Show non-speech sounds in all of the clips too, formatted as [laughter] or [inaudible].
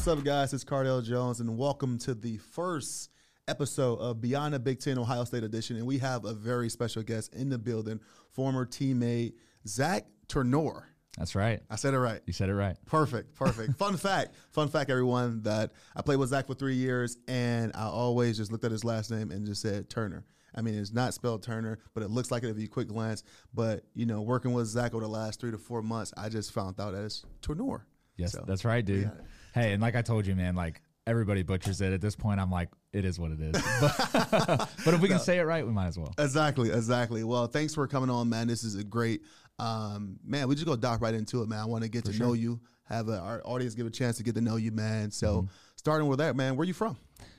What's up, guys? It's Cardale Jones, and welcome to the first episode of Beyond the Big Ten Ohio State Edition. And we have a very special guest in the building, former teammate Zach Turnure. That's right. I said it right. You said it right. Perfect, perfect. fun [laughs] fact, fun fact, everyone, that I played with Zach for three years, and I always just looked at his last name and just said Turner. I mean, it's not spelled Turner, but it looks like it if you quick glance. But you know, working with Zach over the last three to four months, I just found out that it's Turnure. Yes, So, that's right, dude. Hey, and like I told you, man, like everybody butchers it. At this point, I'm like, it is what it is. [laughs] But, [laughs] but if we can say it right, we might as well. Exactly, exactly. Well, thanks for coming on, man. This is a great, um, man. We just go dive right into it, man. I want to get to know you, have a, our audience give a chance to get to know you, man. So, Mm-hmm. starting with that, man, where you from?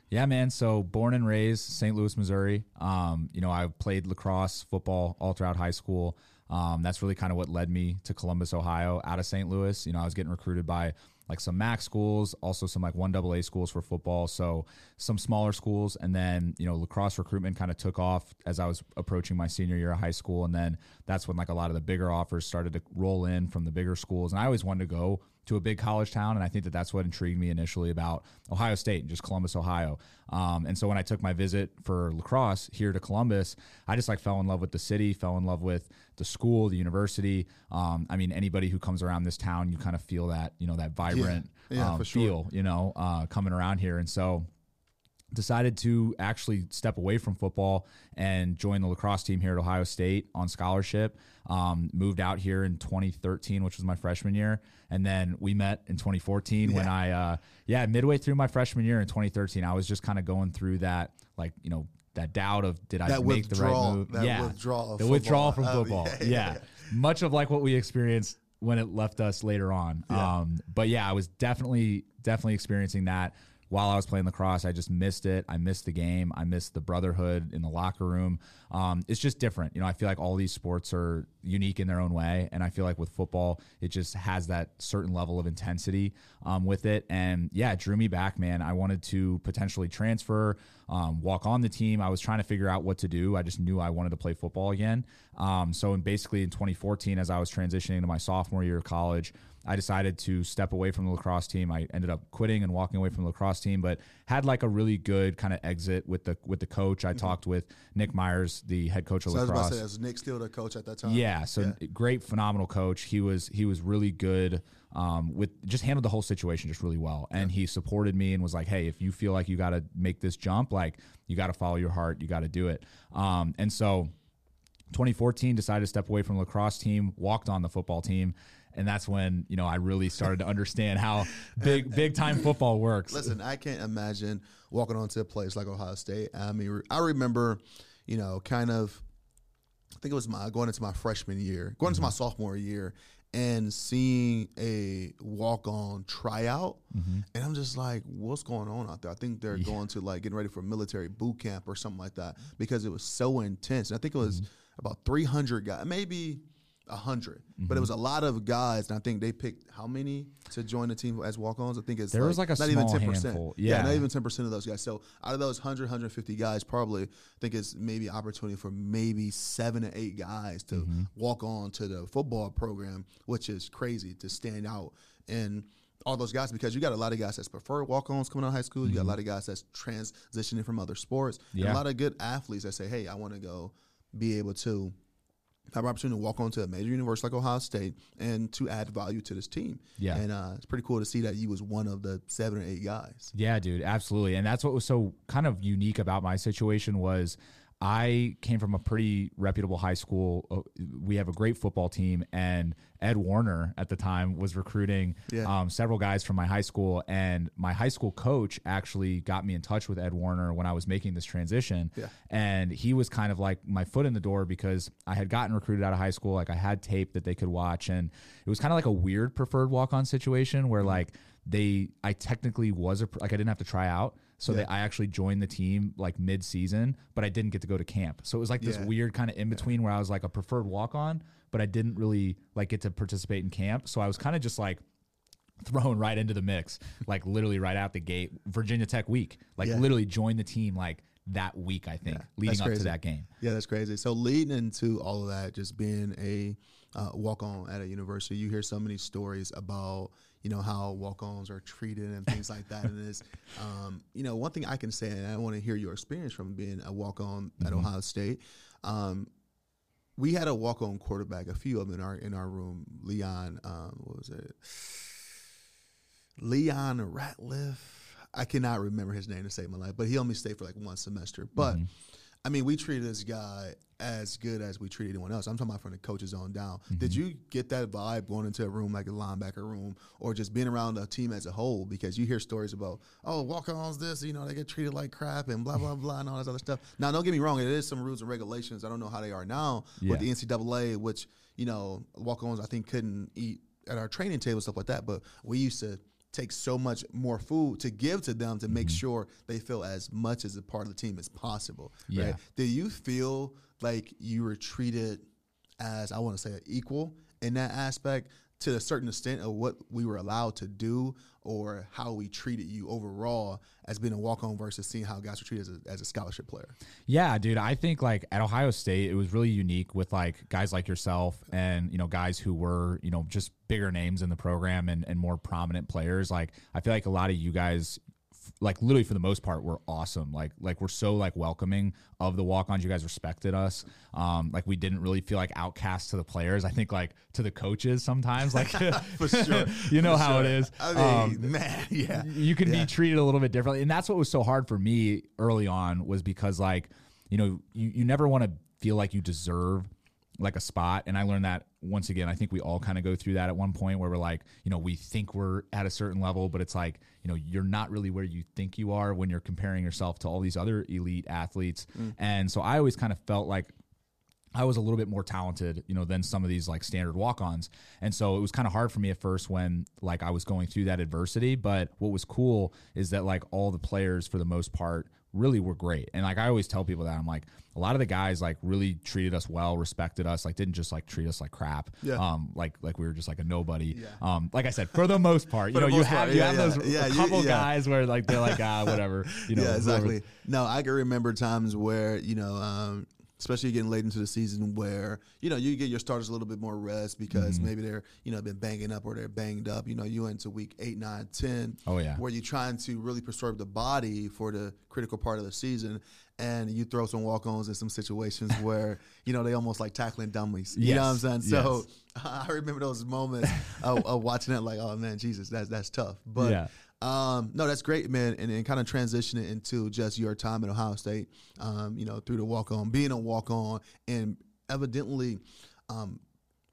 Yeah, man. So born and raised St. Louis, Missouri. Um, you know, I played lacrosse, football all throughout high school. Um, that's really kind of what led me to Columbus, Ohio, out of St. Louis. You know, I was getting recruited by like some MAC schools, also some like one AA schools for football. So some smaller schools, and then you know lacrosse recruitment kind of took off as I was approaching my senior year of high school, and then that's when like a lot of the bigger offers started to roll in from the bigger schools, and I always wanted to go to a big college town, and I think that that's what intrigued me initially about Ohio State and just Columbus, Ohio. Um, and so when I took my visit for lacrosse here to Columbus, I just like fell in love with the city, fell in love with the school, the university. Um, I mean, anybody who comes around this town, you kind of feel that you know that vibrant Yeah, um, sure. feel, you know, uh, coming around here, and so decided to actually step away from football and join the lacrosse team here at Ohio State on scholarship. Um, moved out here in 2013, which was my freshman year, and then we met in 2014 when I, uh, yeah, midway through my freshman year in 2013, I was just kind of going through that, like you know, that doubt of did I make the right move? that yeah, withdrawal the withdrawal from football. Oh, [laughs] yeah, yeah, yeah. much of like what we experienced when it left us later on. Um, but yeah, I was definitely definitely experiencing that while I was playing lacrosse. I just missed it. I missed the game. I missed the brotherhood in the locker room. Um, it's just different. You know, I feel like all these sports are unique in their own way, and I feel like with football, it just has that certain level of intensity um, with it. And yeah, it drew me back, man. I wanted to potentially transfer, um, walk on the team. I was trying to figure out what to do. I just knew I wanted to play football again. Um, so, in basically in 2014, as I was transitioning to my sophomore year of college, I decided to step away from the lacrosse team. I ended up quitting and walking away from the lacrosse team, but had like a really good kind of exit with the with the coach. I talked with Nick Myers, the head coach of So I was about lacrosse. to say, was Nick still the coach at that time? Yeah, so great, phenomenal coach. He was he was really good. Um, with just handled the whole situation just really well, and he supported me and was like, "Hey, if you feel like you got to make this jump, like you got to follow your heart, you got to do it." Um, and so 2014 decided to step away from the lacrosse team, walked on the football team, and that's when you know I really started to understand how [laughs] big big time football works. Listen, I can't imagine walking onto a place like Ohio State. I mean, I remember, you know, kind of, I think it was my going into my freshman year, going into my mm-hmm. sophomore year, and seeing a walk on tryout, mm-hmm. and I'm just like, what's going on out there? I think they're going to like getting ready for military boot camp or something like that because it was so intense. And I think it was mm-hmm. about 300 guys, maybe. A 100 but it was a lot of guys, and I think they picked how many to join the team as walk-ons. I think it's There was like a not even ten percent. Yeah. Yeah. not even ten percent of those guys. So out of those 100, 150 guys, probably I think it's maybe opportunity for maybe seven or eight guys to Mm-hmm. walk on to the football program, which is crazy to stand out and all those guys because you got a lot of guys that's prefer walk-ons coming out of high school. You got a lot of guys that's transitioning from other sports. Mm-hmm. Yeah. a lot of good athletes that say, "Hey, I want to go be able to." Have an opportunity to walk onto a major university like Ohio State and to add value to this team. Yeah. and uh, it's pretty cool to see that you was one of the seven or eight guys. Yeah, dude, absolutely. And that's what was so kind of unique about my situation was I came from a pretty reputable high school. Uh, We have a great football team, and Ed Warinner at the time was recruiting Yeah. um, several guys from my high school. And my high school coach actually got me in touch with Ed Warinner when I was making this transition. Yeah. And he was kind of like my foot in the door because I had gotten recruited out of high school. Like I had tape that they could watch, and it was kind of like a weird preferred walk on situation where like they, I technically was a like I didn't have to try out. So they, I actually joined the team like mid season, but I didn't get to go to camp. So it was like this Yeah. weird kind of in between where I was like a preferred walk on, but I didn't really like get to participate in camp. So I was kind of just like thrown [laughs] right into the mix, like literally right out the gate. Virginia Tech week, like Yeah. literally joined the team like that week. I think leading that's up to that game. Yeah, that's crazy. So leading into all of that, just being a uh, walk on at a university, you hear so many stories about you know how walk-ons are treated and things like that. And it's [laughs] um, you know one thing I can say, and I want to hear your experience from being a walk-on at Mm-hmm. Ohio State. Um, we had a walk-on quarterback, a few of them in our in our room. Leon, um, what was it? Leon Ratliff. I cannot remember his name to save my life, but he only stayed for like one semester. But Mm-hmm. I mean, we treated this guy as good as we treat anyone else. I'm talking about from the coaches on down. Mm-hmm. Did you get that vibe going into a room like a linebacker room, or just being around a team as a whole? Because you hear stories about, oh, walk-ons this, you know, they get treated like crap and blah blah blah and all this other stuff. Now, don't get me wrong, it is some rules and regulations. I don't know how they are now with the NCAA, which you know, walk-ons I think couldn't eat at our training table stuff like that. But we used to take so much more food to give to them to make Mm-hmm. sure they feel as much as a part of the team as possible. Yeah. Right? Do you feel like you were treated as I want to say equal in that aspect to a certain extent of what we were allowed to do or how we treated you overall as being a walk on versus seeing how guys were treated as a, as a scholarship player? Yeah, dude. I think like at Ohio State, it was really unique with like guys like yourself and you know guys who were you know just bigger names in the program and and more prominent players. Like I feel like a lot of you guys, like literally for the most part, were awesome. Like like we're so like welcoming of the walk-ons. You guys respected us. Um, like we didn't really feel like outcasts to the players. I think like to the coaches sometimes. Like [laughs] For sure. [laughs] you know For how it sure. is. I Um, [laughs] man, yeah. you can Yeah. be treated a little bit differently and that's what was so hard for me early on was because like you know you, you never want to feel like you deserve like a spot. And i learned that once again i think we all kind of go through that at one point where we're like you know we think we're at a certain level but it's like you know you're not really where you think you are when you're comparing yourself to all these other elite athletes. Mm. And so i always kind of felt like I was a little bit more talented, you know, than some of these like standard walk-ons. And so it was kind of hard for me at first when like I was going through that adversity, but what was cool is that like all the players for the most part really were great. And like I always tell people that I'm like a lot of the guys like really treated us well, respected us, like didn't just like treat us like crap. Yeah. Um like like we were just like a nobody. Yeah. Um like I said, for the most part, you know, you have part, you yeah, have yeah. those Yeah, you- couple guys where like they're like ah whatever, [laughs] you know. yeah, whoever- exactly. No, I can remember times where you know, um, especially getting late into the season, where you know you get your starters a little bit more rest because Mm-hmm. maybe they're you know been banging up or they're banged up. You know, you into week eight, nine, ten. Oh, yeah. where you're trying to really preserve the body for the critical part of the season. And you throw some walk-ons in some situations [laughs] where you know they almost like tackling dummies. You know what I'm saying? Yes, So [laughs] I remember those moments of, of watching it, like, oh man, Jesus, that's that's tough. But Yeah. Um, no, that's great, man, and, and kind of transitioning into just your time at Ohio State. Um, you know, through the walk on, being a walk on, and evidently, um,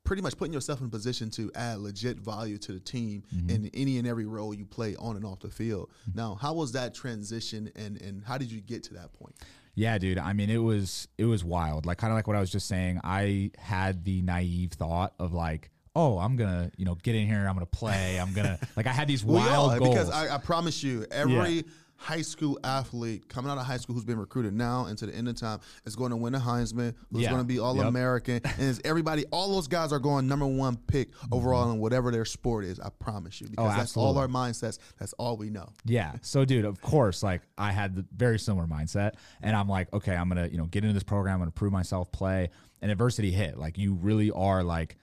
pretty much putting yourself in a position to add legit value to the team in any and every role you play on and off the field. Now, how was that transition, and and how did you get to that point? Yeah, dude. I mean, it was it was wild. Like kind of like what I was just saying. I had the naive thought of like, oh, I'm gonna you know get in here. I'm gonna play. I'm gonna [laughs] like I had these wild goals. because I, I promise you, every high school athlete coming out of high school who's been recruited now into the end of time is going to win a Heisman, who's Yeah. going to be All Yep. American, and it's everybody. All those guys are going number one pick overall mm-hmm. in whatever their sport is. I promise you, oh, because that's all Oh, our mindsets. That's all we know. Yeah. So, dude, of course, like I had the very similar mindset, and I'm like, okay, I'm gonna, you know, get into this program. I'm gonna prove myself, play, and adversity hit. Like you really are like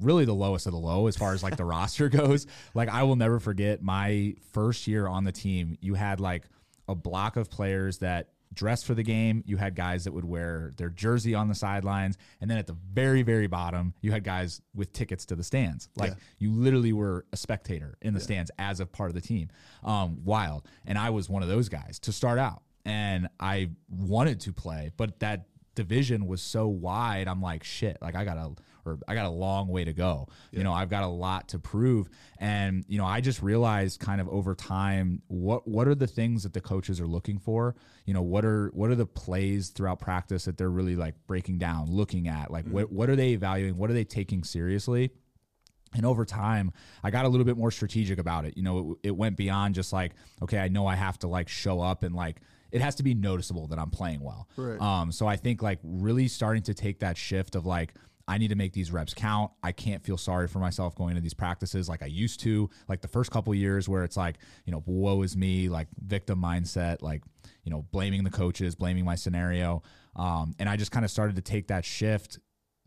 really the lowest of the low as far as like the [laughs] roster goes. Like I will never forget my first year on the team. You had like a block of players that dressed for the game. You had guys that would wear their jersey on the sidelines, and then at the very, very bottom, you had guys with tickets to the stands. Like Yeah. you literally were a spectator in the stands as a part of the team. Um, wild. And I was one of those guys to start out. And I wanted to play, but that division was so wide. I'm like, shit, like I got a or I got a long way to go. You know, I've got a lot to prove. And, you know, I just realized kind of over time what what are the things that the coaches are looking for? You know, what are what are the plays throughout practice that they're really like breaking down, looking at? Like what what are they evaluating? What are they taking seriously? And over time, I got a little bit more strategic about it. You know, it, it went beyond just like, okay, I know I have to like show up and like it has to be noticeable that I'm playing well. Right. Um, so I think like really starting to take that shift of like, I need to make these reps count. I can't feel sorry for myself going into these practices like I used to. Like the first couple years where it's like, you know, woe is me, like victim mindset, like, you know, blaming the coaches, blaming my scenario. Um, and I just kind of started to take that shift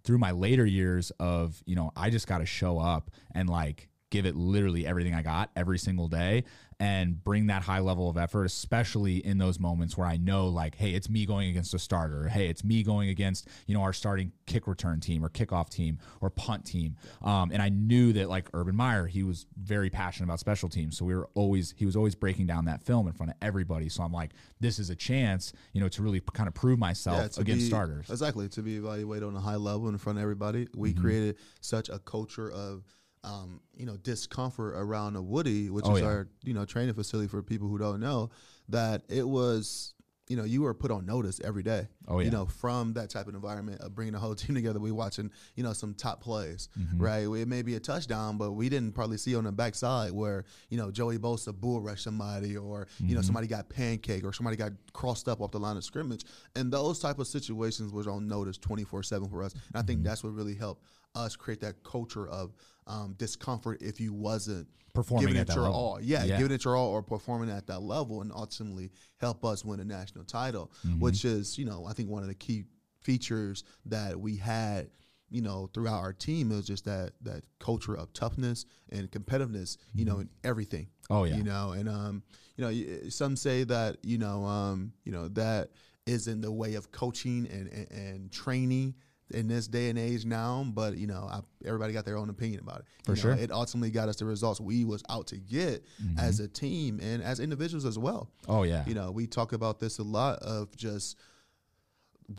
through my later years of, you know, I just got to show up and like give it literally everything I got every single day and bring that high level of effort, especially in those moments where I know, like, hey, it's me going against a starter. Hey, it's me going against, you know, our starting kick return team or kickoff team or punt team. Um, and I knew that, like, Urban Meyer, he was very passionate about special teams. So we were always, he was always breaking down that film in front of everybody. So I'm like, this is a chance, you know, to really kind of prove myself to against be- starters. Exactly. To be evaluated on a high level in front of everybody. We Mm-hmm. created such a culture of um, you know, discomfort around a Woody, which Oh, is yeah. our, you know, training facility for people who don't know, that it was you know, you were put on notice every day. Oh, yeah. You know, from that type of environment of bringing the whole [laughs] team together, we watching, you know, some top plays, Mm-hmm. right? It may be a touchdown, but we didn't probably see on the backside where, you know, Joey Bosa bull rushed somebody or, you Mm-hmm. know, somebody got pancake or somebody got crossed up off the line of scrimmage. And those type of situations was on notice 24 7 for us. And I Mm-hmm. think that's what really helped us create that culture of um, discomfort if you wasn't Performing giving at it that your level. all. Yeah, Yeah. giving it your all or performing at that level and ultimately help us win a national title, Mm-hmm. which is, you know, I think one of the key features that we had, you know, throughout our team is just that that culture of toughness and competitiveness, you know, in everything. Oh, yeah. You know, and um, you know, some say that, you know, um, you know, that is in the way of coaching and, and, and training in this day and age now, but you know, I, everybody got their own opinion about it. For You know, sure. Mm-hmm. it ultimately got us the results we was out to get as a team and as individuals as well. Oh yeah. You know, we talk about this a lot of just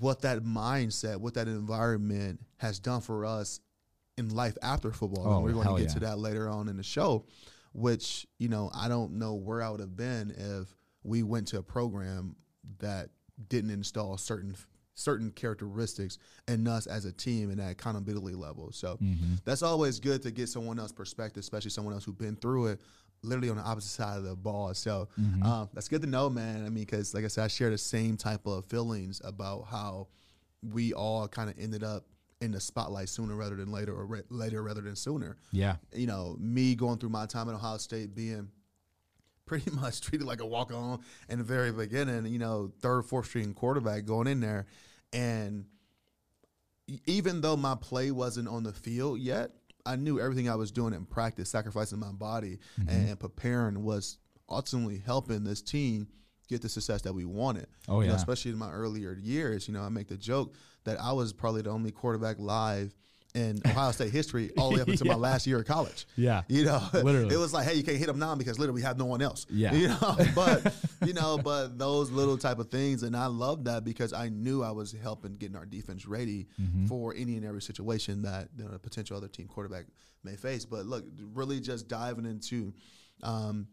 what that mindset, what that environment has done for us in life after football. Oh, and we're going to get to that later on in the show, which, you know, I don't know where I would have been if we went to a program that didn't install certain certain characteristics in us as a team and that accountability level. So Mm-hmm. that's always good to get someone else's perspective, especially someone else who's been through it literally on the opposite side of the ball. So Mm-hmm. um, that's good to know, man. I mean, because like I said, I share the same type of feelings about how we all kind of ended up in the spotlight sooner rather than later, or re- later rather than sooner. yeah. You know, me going through my time at Ohio State being pretty [laughs] much treated like a walk on in the very beginning, you know, third, fourth string quarterback going in there. And even though my play wasn't on the field yet, I knew everything I was doing in practice, sacrificing my body Mm-hmm. and preparing was ultimately helping this team get the success that we wanted. Oh, You know, yeah. especially in my earlier years. You know, I make the joke that I was probably the only quarterback live in Ohio State history [laughs] all the way up until Yeah. my last year of college. Yeah. You know, [laughs] Literally. it was like, hey, you can't hit them now because literally we have no one else. Yeah. You know, [laughs] but you know, but those little type of things, and I love that because I knew I was helping getting our defense ready Mm-hmm. for any and every situation that you know, a potential other team quarterback may face. But look, really just diving into um,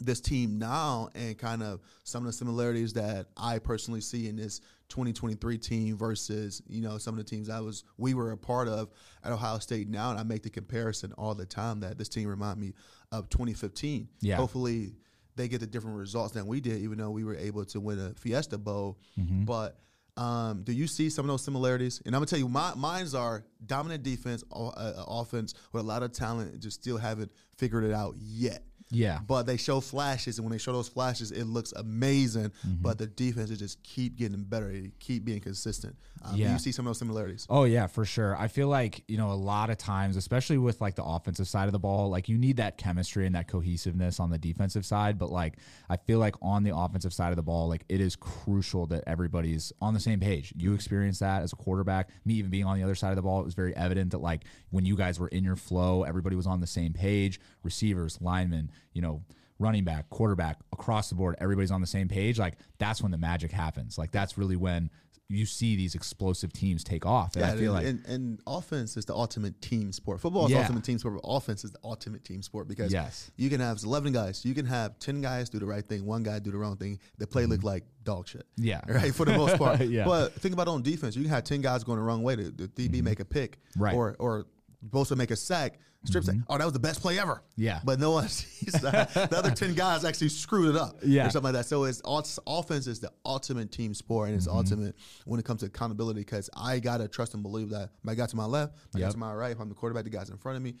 this team now and kind of some of the similarities that I personally see in this 2023 team versus you know some of the teams I was we were a part of at Ohio State now and I make the comparison all the time that this team remind me of 2015 Yeah. hopefully they get the different results than we did even though we were able to win a Fiesta Bowl but um, do you see some of those similarities? And I'm gonna tell you, my mine's are dominant defense, o- uh, offense with a lot of talent, just still haven't figured it out yet. Yeah. But they show flashes, and when they show those flashes, it looks amazing. Mm-hmm. But the defense is just keep getting better, they keep being consistent. Um, do Yeah. you see some of those similarities? Oh yeah, for sure. I feel like, you know, a lot of times, especially with like the offensive side of the ball, like you need that chemistry and that cohesiveness on the defensive side, but like I feel like on the offensive side of the ball, like it is crucial that everybody's on the same page. You experience that as a quarterback. Me even being on the other side of the ball, it was very evident that like when you guys were in your flow, everybody was on the same page, receivers, linemen, you know, running back, quarterback, across the board, everybody's on the same page. Like that's when the magic happens. Like that's really when you see these explosive teams take off. And I feel like and, and offense is the ultimate team sport. Football is the ultimate team sport, but offense is the ultimate team sport because Yes. you can have 11 guys, you can have 10 guys do the right thing, one guy do the wrong thing. The play look like dog shit. Mm-hmm. Yeah. [laughs] Right, for the most part. [laughs] Yeah. But think about on defense, you can have 10 guys going the wrong way. The, the DB make a pick. Mm-hmm. Right. Mm-hmm. Or, or supposed to make a sack, strip sack. Oh, that was the best play ever. Yeah. But no one [laughs] sees that. the other 10 guys actually screwed it up. Yeah. Or something like that. So it's off- offense is the ultimate team sport and it's Mm-hmm. ultimate when it comes to accountability because I gotta trust and believe that my guy to my left, my guy to my right, if I'm the quarterback, the guys in front of me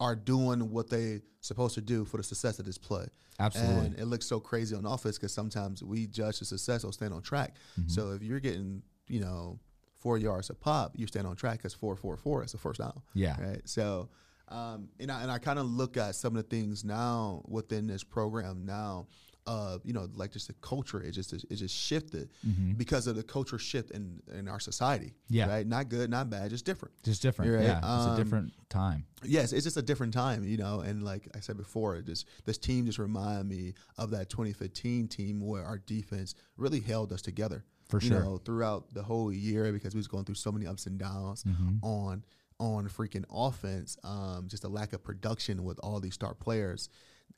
are doing what they supposed to do for the success of this play. Absolutely. And it looks so crazy on offense because sometimes we judge the success or stand on track. Mm-hmm. So if you're getting, you know, four yards a pop, you stand on track because four four four is the first down. Yeah. Right. So, um, and I and I kind of look at some of the things now within this program now. Uh, you know, like just the culture, it just it just shifted because of the culture shift in in our society. Yeah. Right. Not good, not bad, just different. Just different. Right. Yeah. it's a Um, different time. Yes, it's just a different time, you know. And like I said before, it just this team just reminded me of that 2015 team where our defense really held us together For you sure. know, throughout the whole year because we was going through so many ups and downs Mm-hmm. on on freaking offense. Um, just a lack of production with all these star players.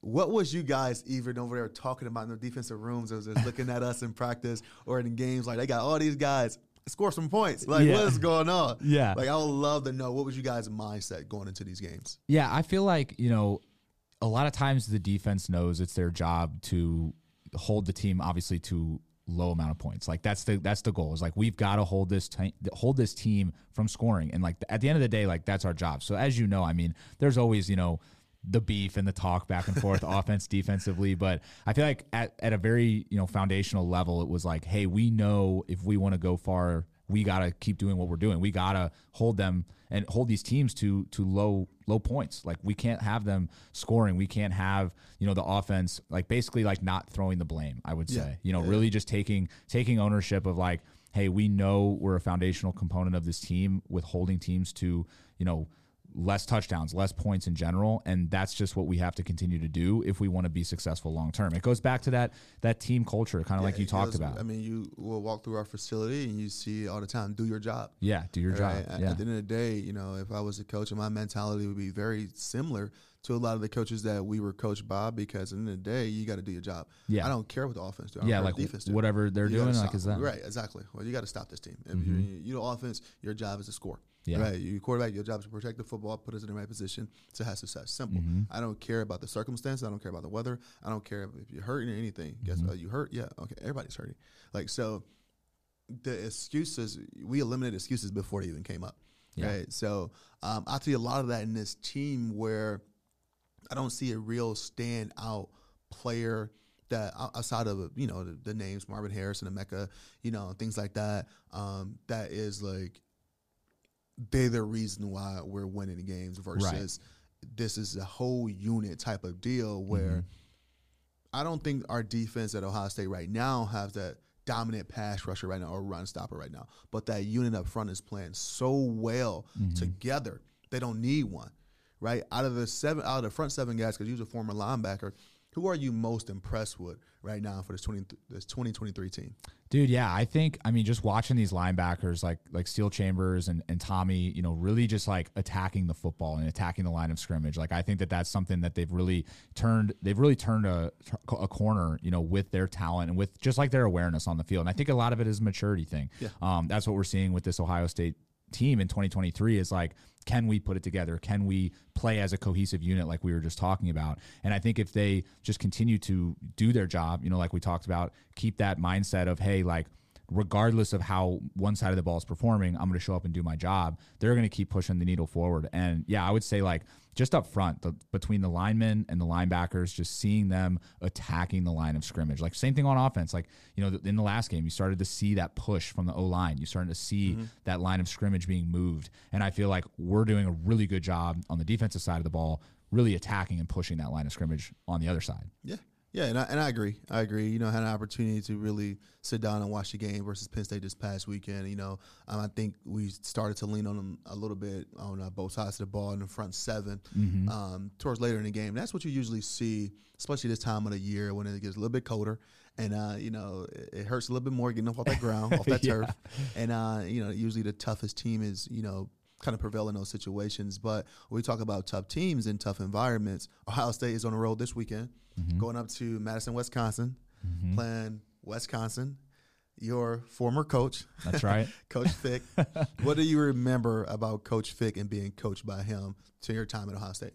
What was you guys even over there talking about in the defensive rooms? Or just looking at us in practice or in games? Like they got all these guys score some points. Like Yeah. what is going on? Yeah. Like I would love to know what was you guys' mindset going into these games. Yeah, I feel like, you know, a lot of times the defense knows it's their job to hold the team obviously to low amount of points. Like that's the that's the goal. Is like we've got to hold this ti- hold this team from scoring and like at the end of the day like that's our job. So as you know, I mean, there's always, you know, the beef and the talk back and forth [laughs] offense defensively, but I feel like at at a very, you know, foundational level it was like, hey, we know if we want to go far we got to keep doing what we're doing. We got to hold them and hold these teams to to low low points. Like we can't have them scoring. We can't have, you know, the offense like basically like not throwing the blame, I would say. Yeah. You know, Yeah. really just taking taking ownership of like, hey, we know we're a foundational component of this team with holding teams to, you know, less touchdowns, less points in general, and that's just what we have to continue to do if we want to be successful long term. It goes back to that that team culture, kind of like you talked goes- about. I mean, you will walk through our facility and you see all the time, do your job. yeah, do your job. Right? At- Yeah. At the end of the day, you know, if I was a coach, my mentality would be very similar to a lot of the coaches that we were coached by because at the end of the day, you got to do your job. Yeah. I don't care what the offense do. I don't yeah, care like what the defense do. whatever they're You doing, like is that right? Exactly. Well, you got to stop this team. If you you know offense, your job is to score. Yeah. Right. You quarterback, your job is to protect the football, put us in the right position to have success. Simple. Mm-hmm. I don't care about the circumstances. I don't care about the weather. I don't care if you're hurting or anything. Guess Mm-hmm. what? You hurt? Yeah. Okay. Everybody's hurting. Like so, the excuses we eliminated excuses before they even came up. Yeah. Right. So um, I see a lot of that in this team where I don't see a real standout player that outside of you know the, the names Marvin Harrison and Emeka, you know things like that. Um, that is like they're the reason why we're winning the games versus this is a whole unit type of deal where I don't think our defense at Ohio State right now has that dominant pass rusher right now or run stopper right now. But that unit up front is playing so well together. They don't need one. Right? Out of the seven out of the front seven guys, because he was a former linebacker, who are you most impressed with right now for this twenty this twenty twenty three team? Dude, yeah, I think I mean just watching these linebackers like like Steele Chambers and, and Tommy, you know, really just like attacking the football and attacking the line of scrimmage. Like I think that that's something that they've really turned they've really turned a a corner, you know, with their talent and with just like their awareness on the field. And I think a lot of it is a maturity thing. Yeah. Um, that's what we're seeing with this Ohio State team in 2023 is like can we put it together? Can we play as a cohesive unit like we were just talking about? And i think if they just continue to do their job you know like we talked about keep that mindset of hey like regardless of how one side of the ball is performing i'm going to show up and do my job. They're going to keep pushing the needle forward. And yeah i would say like just up front the, between the linemen and the linebackers just seeing them attacking the line of scrimmage. Like same thing on offense. Like you know in the last game you started to see that push from the o line you started to see mm-hmm. that line of scrimmage being moved. And i feel like we're doing a really good job on the defensive side of the ball really attacking and pushing that line of scrimmage on the other side. Yeah. Yeah, and I, and I agree. I agree. You know, I had an opportunity to really sit down and watch the game versus Penn State this past weekend. You know, um, I think we started to lean on them a little bit on uh, both sides of the ball in the front 7 um, towards later in the game. That's what you usually see, especially this time of the year when it gets a little bit colder. And, uh, you know, it, it hurts a little bit more getting off, off that ground, [laughs] off that Yeah. turf. And, uh, you know, usually the toughest team is, you know, kind of prevail in those situations. But when we talk about tough teams in tough environments, Ohio State is on the road this weekend, Mm-hmm. going up to Madison, Wisconsin, mm-hmm. playing Wisconsin. Your former coach, that's right [laughs] Coach Fick. [laughs] what do you remember about Coach Fick and being coached by him to your time at Ohio State?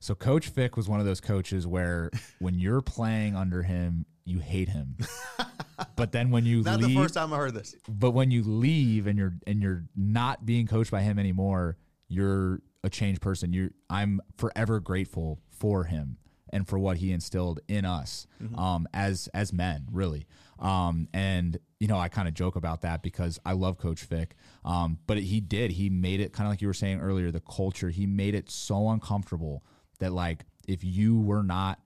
So Coach Fick was one of those coaches where when you're playing under him, you hate him. [laughs] but then when you Not leave, the first time I heard this. but when you leave and you're and you're not being coached by him anymore, you're a changed person. You're I'm forever grateful for him. And for what he instilled in us um, as as men, really. Um, and you know, I kind of joke about that because I love Coach Fick. Um, but he did. He made it kind of like you were saying earlier. The culture. He made it so uncomfortable that like if you were not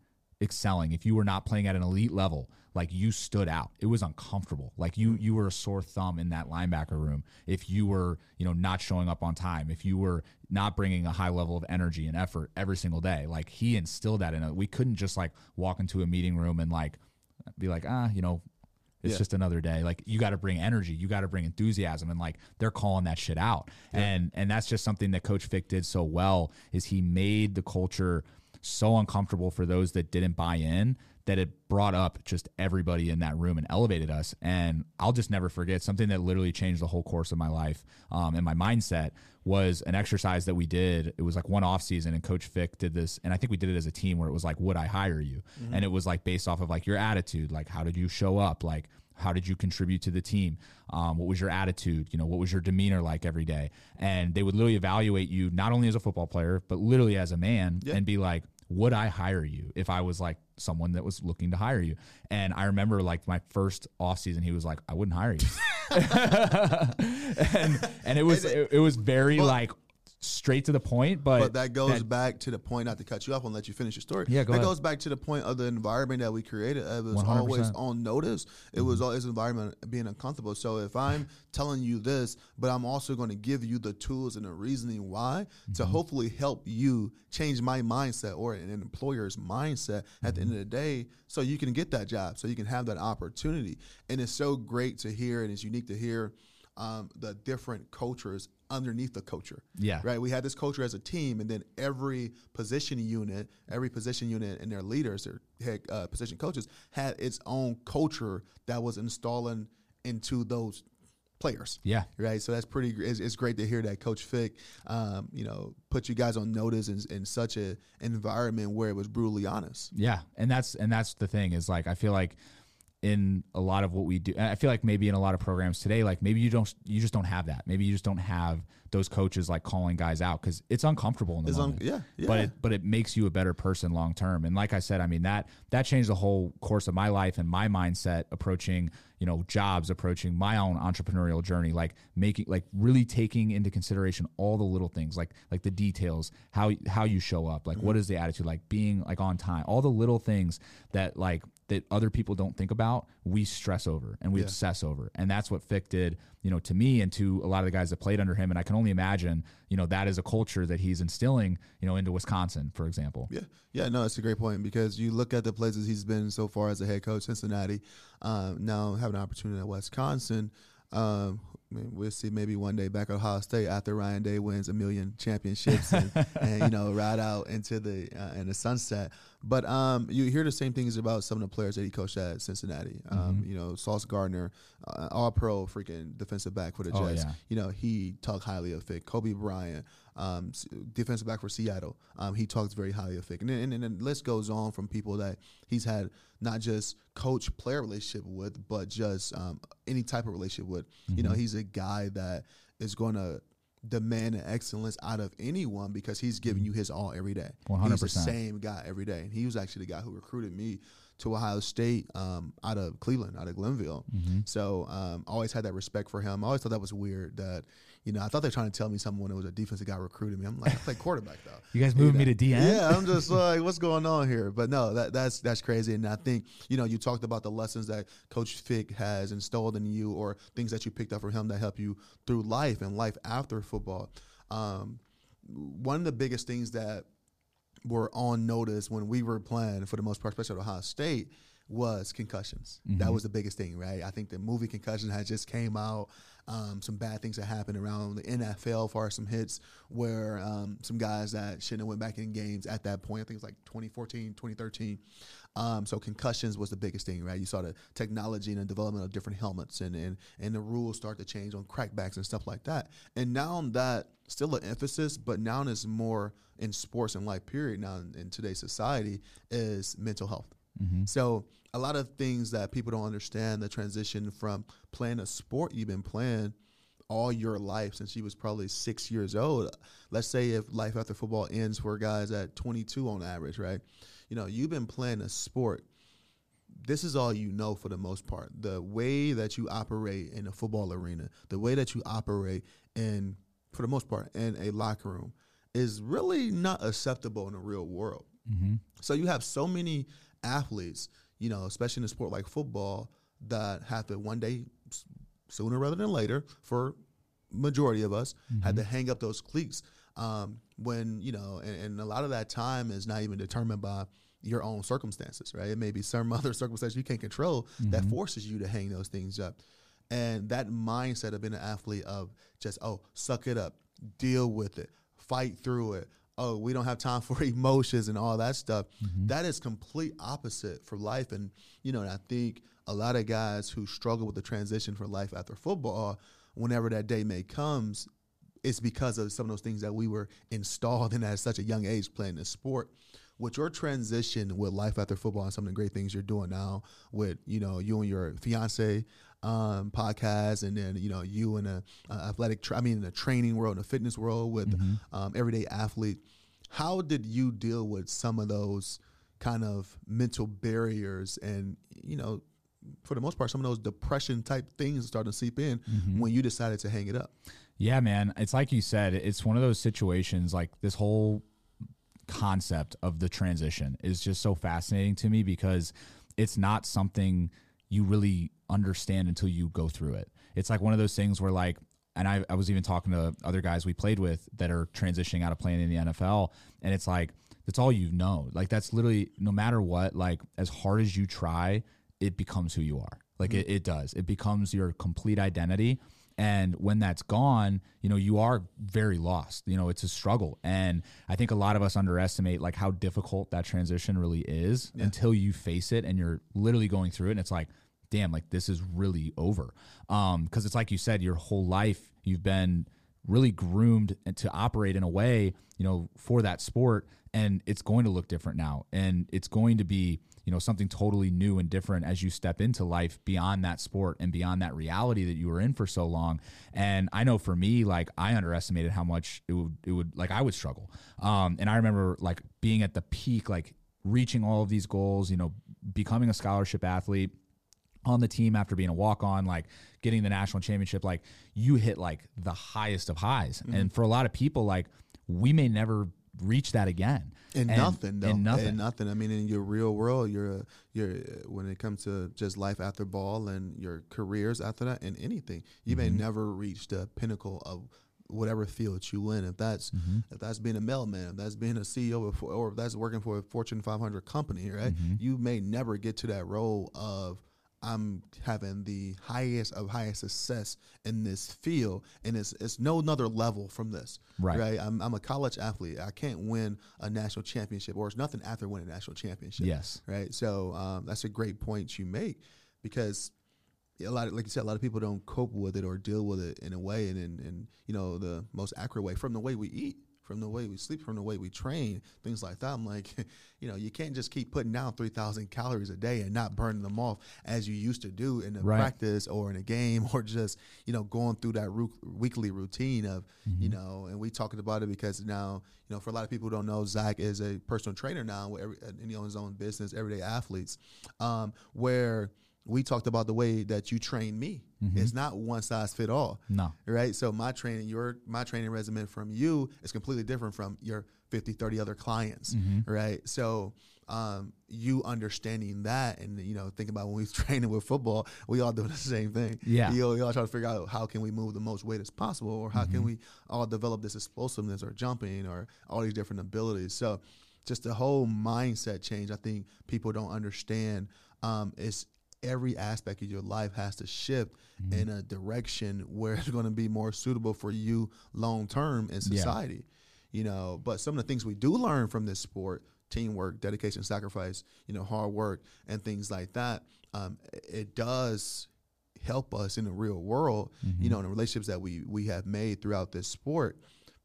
excelling, if you were not playing at an elite level, like you stood out. It was uncomfortable. Like you you were a sore thumb in that linebacker room if you were, you know, not showing up on time, if you were not bringing a high level of energy and effort every single day. Like he instilled that in us. We couldn't just like walk into a meeting room and like be like, "Ah, you know, it's Yeah. just another day. Like you got to bring energy, you got to bring enthusiasm, and like they're calling that shit out. And and that's just something that Coach Fick did so well is he made the culture so uncomfortable for those that didn't buy in that it brought up just everybody in that room and elevated us. And I'll just never forget something that literally changed the whole course of my life um, and my mindset was an exercise that we did. It was like one off season, and Coach Fick did this, and I think we did it as a team where it was like, "Would I hire you?" And it was like based off of like your attitude, like how did you show up, like how did you contribute to the team? Um, what was your attitude? You know, what was your demeanor like every day? And they would literally evaluate you not only as a football player, but literally as a man, and be like, would I hire you if I was like someone that was looking to hire you? And I remember like my first off season, he was like, I wouldn't hire you. [laughs] and and it was it, it was very like straight to the point, but, But that goes back to the point, not to cut you off and let you finish your story. Yeah, go That ahead. goes back to the point of the environment that we created. It was 100%. always on notice. It was mm-hmm. always environment being uncomfortable. So if I'm telling you this, but I'm also going to give you the tools and the reasoning why to mm-hmm. hopefully help you change my mindset or an employer's mindset at the end of the day so you can get that job, so you can have that opportunity. And it's so great to hear and it's unique to hear um, the different cultures underneath the culture Yeah. right? We had this culture as a team, and then every position unit, every position unit, and their leaders, their head uh, position coaches, had its own culture that was installing into those players. yeah, Right, so that's pretty. It's, it's great to hear that Coach Fick, um, you know, put you guys on notice in, in such a environment where it was brutally honest. Yeah, and that's and that's the thing is like I feel like in a lot of what we do, I feel like maybe in a lot of programs today, like maybe you don't, you just don't have that. Maybe you just don't have those coaches like calling guys out because it's uncomfortable in the It's un- moment. yeah, yeah. But it but it makes you a better person long term. And like I said, I mean that that changed the whole course of my life and my mindset approaching you know jobs, approaching my own entrepreneurial journey, like making like really taking into consideration all the little things, like like the details, how how you show up, like what mm-hmm. is the attitude, like being like on time, all the little things that like that other people don't think about, we stress over and we Yeah. obsess over. And that's what Fick did, you know, to me and to a lot of the guys that played under him. And I can only imagine, you know, that is a culture that he's instilling, you know, into Wisconsin, for example. Yeah, yeah, no, that's a great point because you look at the places he's been so far as a head coach, Cincinnati, um, now having an opportunity at Wisconsin. Um, we'll see maybe one day back at Ohio State after Ryan Day wins a million championships and, and you know [laughs] ride out into the uh, in the sunset. But um, you hear the same things about some of the players that he coached at Cincinnati. Um, You know, Sauce Gardner, uh, All Pro, freaking defensive back for the Oh, Jets. yeah. You know, he talked highly of Fick. Coby Bryant, um, defensive back for Seattle, um, he talks very highly of Fick. And then, and then the list goes on from people that he's had not just coach player relationship with, but just um, any type of relationship with. You know, he's a guy that is going to demand an excellence out of anyone because he's giving you his all every day. He's the same guy every day. And he was actually the guy who recruited me to Ohio State um, out of Cleveland, out of Glenville. Mm-hmm. So um, I always had that respect for him. I always thought that was weird that, you know, I thought they were trying to tell me something when it was a defensive guy recruiting me. I'm like, I play quarterback though. You guys moving me to DN? Yeah, I'm [laughs] just like, what's going on here? But no, that that's that's crazy. And I think you know, you talked about the lessons that Coach Fick has installed in you, or things that you picked up from him that help you through life and life after football. Um, one of the biggest things that were on notice when we were playing for the most part, especially at Ohio State, was concussions. That was the biggest thing, right? I think the movie Concussion had just came out. Um, some bad things that happened around the NFL, far as some hits where um, some guys that shouldn't have went back in games at that point. I think it was like 2014, 2013. Um, so concussions was the biggest thing, right? You saw the technology and the development of different helmets, and and and the rules start to change on crackbacks and stuff like that. And now that still an emphasis, but now it's more in sports and life. Period. Now in, in today's society is mental health. So a lot of things that people don't understand the transition from playing a sport you've been playing all your life since you was probably six years old. Let's say if life after football ends for guys at 22 on average, right? You know, you've been playing a sport. This is all you know for the most part. The way that you operate in a football arena, the way that you operate in, for the most part, in a locker room, is really not acceptable in the real world. Mm-hmm. So you have so many athletes, you know, especially in a sport like football, that have to one day, sooner rather than later, for majority of us, had to hang up those cleats. Um, when you know, and, and a lot of that time is not even determined by your own circumstances, right? It may be some [laughs] other circumstances you can't control that forces you to hang those things up. And that mindset of being an athlete of just, oh, suck it up, deal with it, fight through it. Oh, we don't have time [laughs] for emotions and all that stuff. Mm-hmm. That is complete opposite for life. And, you know, and I think a lot of guys who struggle with the transition for life after football, whenever that day may comes, it's because of some of those things that we were installed in at such a young age playing this sport. With your transition with life after football and some of the great things you're doing now with, you know, you and your fiance um, podcast and then, you know, you in a, a athletic, tra- I mean, in the training world, in the fitness world with um, everyday athlete, how did you deal with some of those kind of mental barriers and, you know, for the most part, some of those depression type things starting to seep in when you decided to hang it up? Yeah, man. It's like you said, it's one of those situations like this whole concept of the transition is just so fascinating to me because it's not something you really understand until you go through it. It's like one of those things where like and I, I was even talking to other guys we played with that are transitioning out of playing in the NFL and it's like that's all you know. Like that's literally no matter what, like as hard as you try, it becomes who you are. Like mm-hmm. it, it does. It becomes your complete identity. And when that's gone, you know, you are very lost. You know, it's a struggle. And I think a lot of us underestimate like how difficult that transition really is until you face it and you're literally going through it. And it's like, damn, like this is really over. Um, cause it's like you said, your whole life you've been really groomed to operate in a way, you know, for that sport. And it's going to look different now. And it's going to be, you know, something totally new and different as you step into life beyond that sport and beyond that reality that you were in for so long. And I know for me, like I underestimated how much it would, it would like I would struggle. Um, and I remember like being at the peak, like reaching all of these goals, you know, becoming a scholarship athlete on the team after being a walk on, like getting the national championship, like you hit like the highest of highs. And for a lot of people, like we may never reach that again. And, nothing, though. And nothing. And nothing. I mean, in your real world, you're, you're when it comes to just life after ball and your careers after that, and anything, you may Mm-hmm. never reach the pinnacle of whatever field you in. If that's Mm-hmm. if that's being a mailman, if that's being a CEO, or if that's working for a Fortune 500 company, right? Mm-hmm. You may never get to that role of I'm having the highest of highest success in this field, and it's it's no another level from this. Right. Right. I'm I'm a college athlete. I can't win a national championship, or it's nothing after winning a national championship. Yes. Right. So um, that's a great point you make because a lot of, like you said, a lot of people don't cope with it or deal with it in a way, and and, and you know the most accurate way from the way we eat. From the way we sleep, from the way we train, things like that. I'm like, [laughs] you know, you can't just keep putting down 3,000 calories a day and not burning them off as you used to do in a Right. practice or in a game [laughs] or just, you know, going through that ru- weekly routine of, you know, and we talking about it because now, you know, for a lot of people who don't know, Zach is a personal trainer now with every, and he owns his own business, Everyday Athletes, um, where we talked about the way that you train me. It's not one size fit all. No. right? So my training your my training regimen from you is completely different from your 50 30 other clients. Right? So um, you understanding that and you know thinking about when we was [laughs] training with football we all doing the same thing. Yeah. you know, all try to figure out how can we move the most weight as possible or how can we all develop this explosiveness or jumping or all these different abilities. So just the whole mindset change i think people don't understand um, is every aspect of your life has to shift in a direction where it's going to be more suitable for you long term in society you know? But some of the things we do learn from this sport teamwork dedication sacrifice you know hard work and things like that um, it does help us in the real world you know in the relationships that we we have made throughout this sport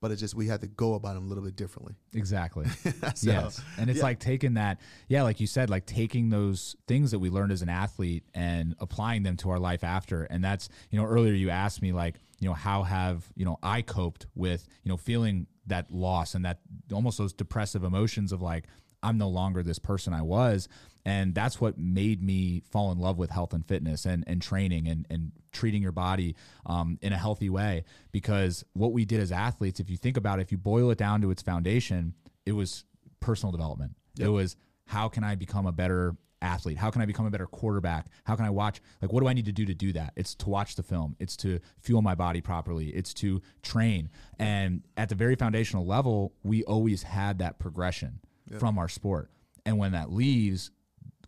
but it's just we had to go about them a little bit differently. Exactly. [laughs] So, yes. And it's yeah. like taking that, yeah, like you said, like taking those things that we learned as an athlete and applying them to our life after. And that's, you know, earlier you asked me, like, you know, how have, you know, I coped with, you know, feeling that loss and that almost those depressive emotions of like, I'm no longer this person I was. And that's what made me fall in love with health and fitness and, and training and, and treating your body um, in a healthy way. Because what we did as athletes, if you think about it, if you boil it down to its foundation, it was personal development. Yep. It was how can I become a better athlete? How can I become a better quarterback? How can I watch? Like, what do I need to do to do that? It's to watch the film. It's to fuel my body properly. It's to train. And at the very foundational level, we always had that progression from our sport. And when that leaves,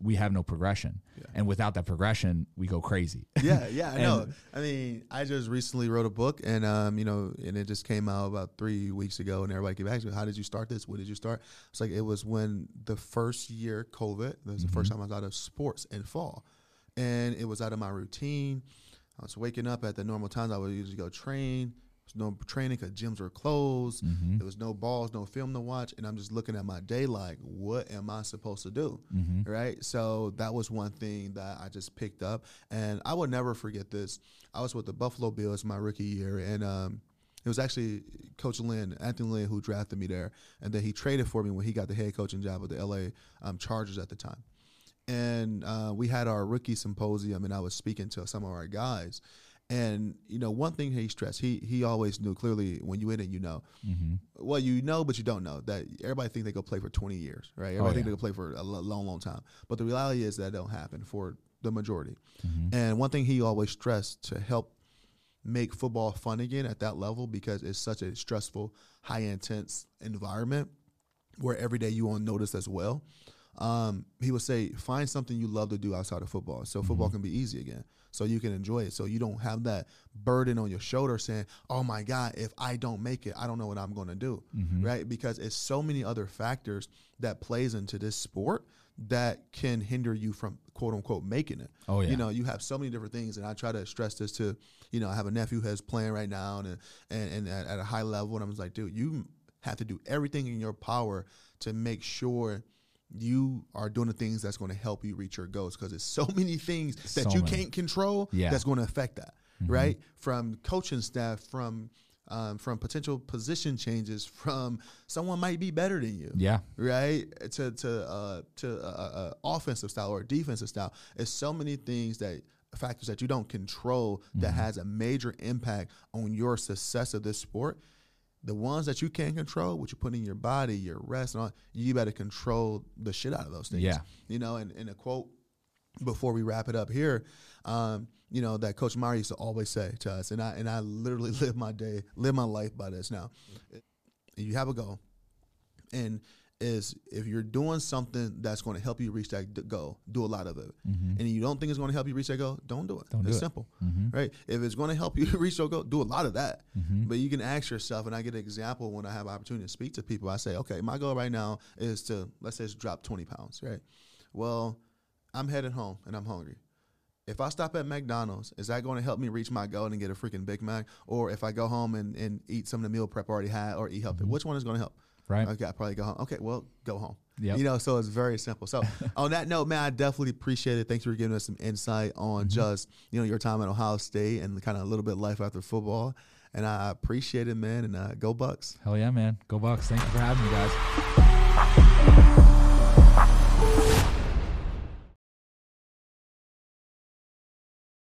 we have no progression. And without that progression, we go crazy. [laughs] yeah, yeah, I [laughs] know. I mean, I just recently wrote a book, and um, you know, and it just came out about three weeks ago, and everybody kept asking me, "How did you start this? What did you start?" It's like it was when the first year COVID. That was the first time I was out of sports in fall, and it was out of my routine. I was waking up at the normal times I would usually go train. No training because gyms were closed. Mm-hmm. There was no balls, no film to watch, and I'm just looking at my day like, what am I supposed to do? Mm-hmm. Right. So that was one thing that I just picked up, and I will never forget this. I was with the Buffalo Bills my rookie year, and um, it was actually Coach Lynn, Anthony Lynn, who drafted me there, and then he traded for me when he got the head coaching job with the LA um, Chargers at the time. And uh, we had our rookie symposium, and I was speaking to some of our guys. And you know, one thing he stressed, he he always knew clearly when you in it, you know. Mm-hmm. Well, you know, but you don't know that everybody think they go play for twenty years, right? Everybody Oh, think yeah. they go play for a lo- long, long time. But the reality is that don't happen for the majority. Mm-hmm. And one thing he always stressed to help make football fun again at that level because it's such a stressful, high intense environment where every day you on notice as well. Um, he would say, find something you love to do outside of football, so football can be easy again, so you can enjoy it, so you don't have that burden on your shoulder saying, "Oh my God, if I don't make it, I don't know what I'm going to do," Mm-hmm. right? Because it's so many other factors that plays into this sport that can hinder you from quote unquote making it. Oh, yeah. You know, you have so many different things, and I try to stress this to, you know, I have a nephew who's playing right now, and and, and at, at a high level, and I'm just like, dude, you have to do everything in your power to make sure you are doing the things that's going to help you reach your goals because there's so [laughs] many things that So you many. can't control Yeah. that's going to affect that right from coaching staff from um, from potential position changes from someone might be better than you Yeah. right to to uh, to uh, uh, offensive style or defensive style. It's so many things that factors that you don't control that has a major impact on your success of this sport. The ones that you can't control, what you put in your body, your rest, and all, you better control the shit out of those things. Yeah. you know. And, and a quote before we wrap it up here, um, you know that Coach Meyer used to always say to us, and I and I literally [laughs] live my day, live my life by this. Now, you have a goal, and is if you're doing something that's going to help you reach that goal, do a lot of it. Mm-hmm. And you don't think it's going to help you reach that goal, don't do it. Don't do it's it. simple, mm-hmm. right? If it's going to help you [laughs] reach your goal, do a lot of that. Mm-hmm. But you can ask yourself, and I get an example when I have opportunity to speak to people. I say, okay, my goal right now is to let's say it's drop 20 pounds, right? Well, I'm headed home and I'm hungry. If I stop at McDonald's, is that going to help me reach my goal and get a freaking Big Mac? Or if I go home and, and eat some of the meal prep I already had or eat healthy, mm-hmm. which one is going to help? Right. Okay, I probably go home. Okay, well, go home. Yep. You know, so it's very simple. So [laughs] on that note, man, I definitely appreciate it. Thanks for giving us some insight on Mm-hmm. just, you know, your time at Ohio State and kind of a little bit of life after football. And I appreciate it, man. And uh, go Bucks. Hell yeah, man. Go Bucks. Thank you for having me, guys.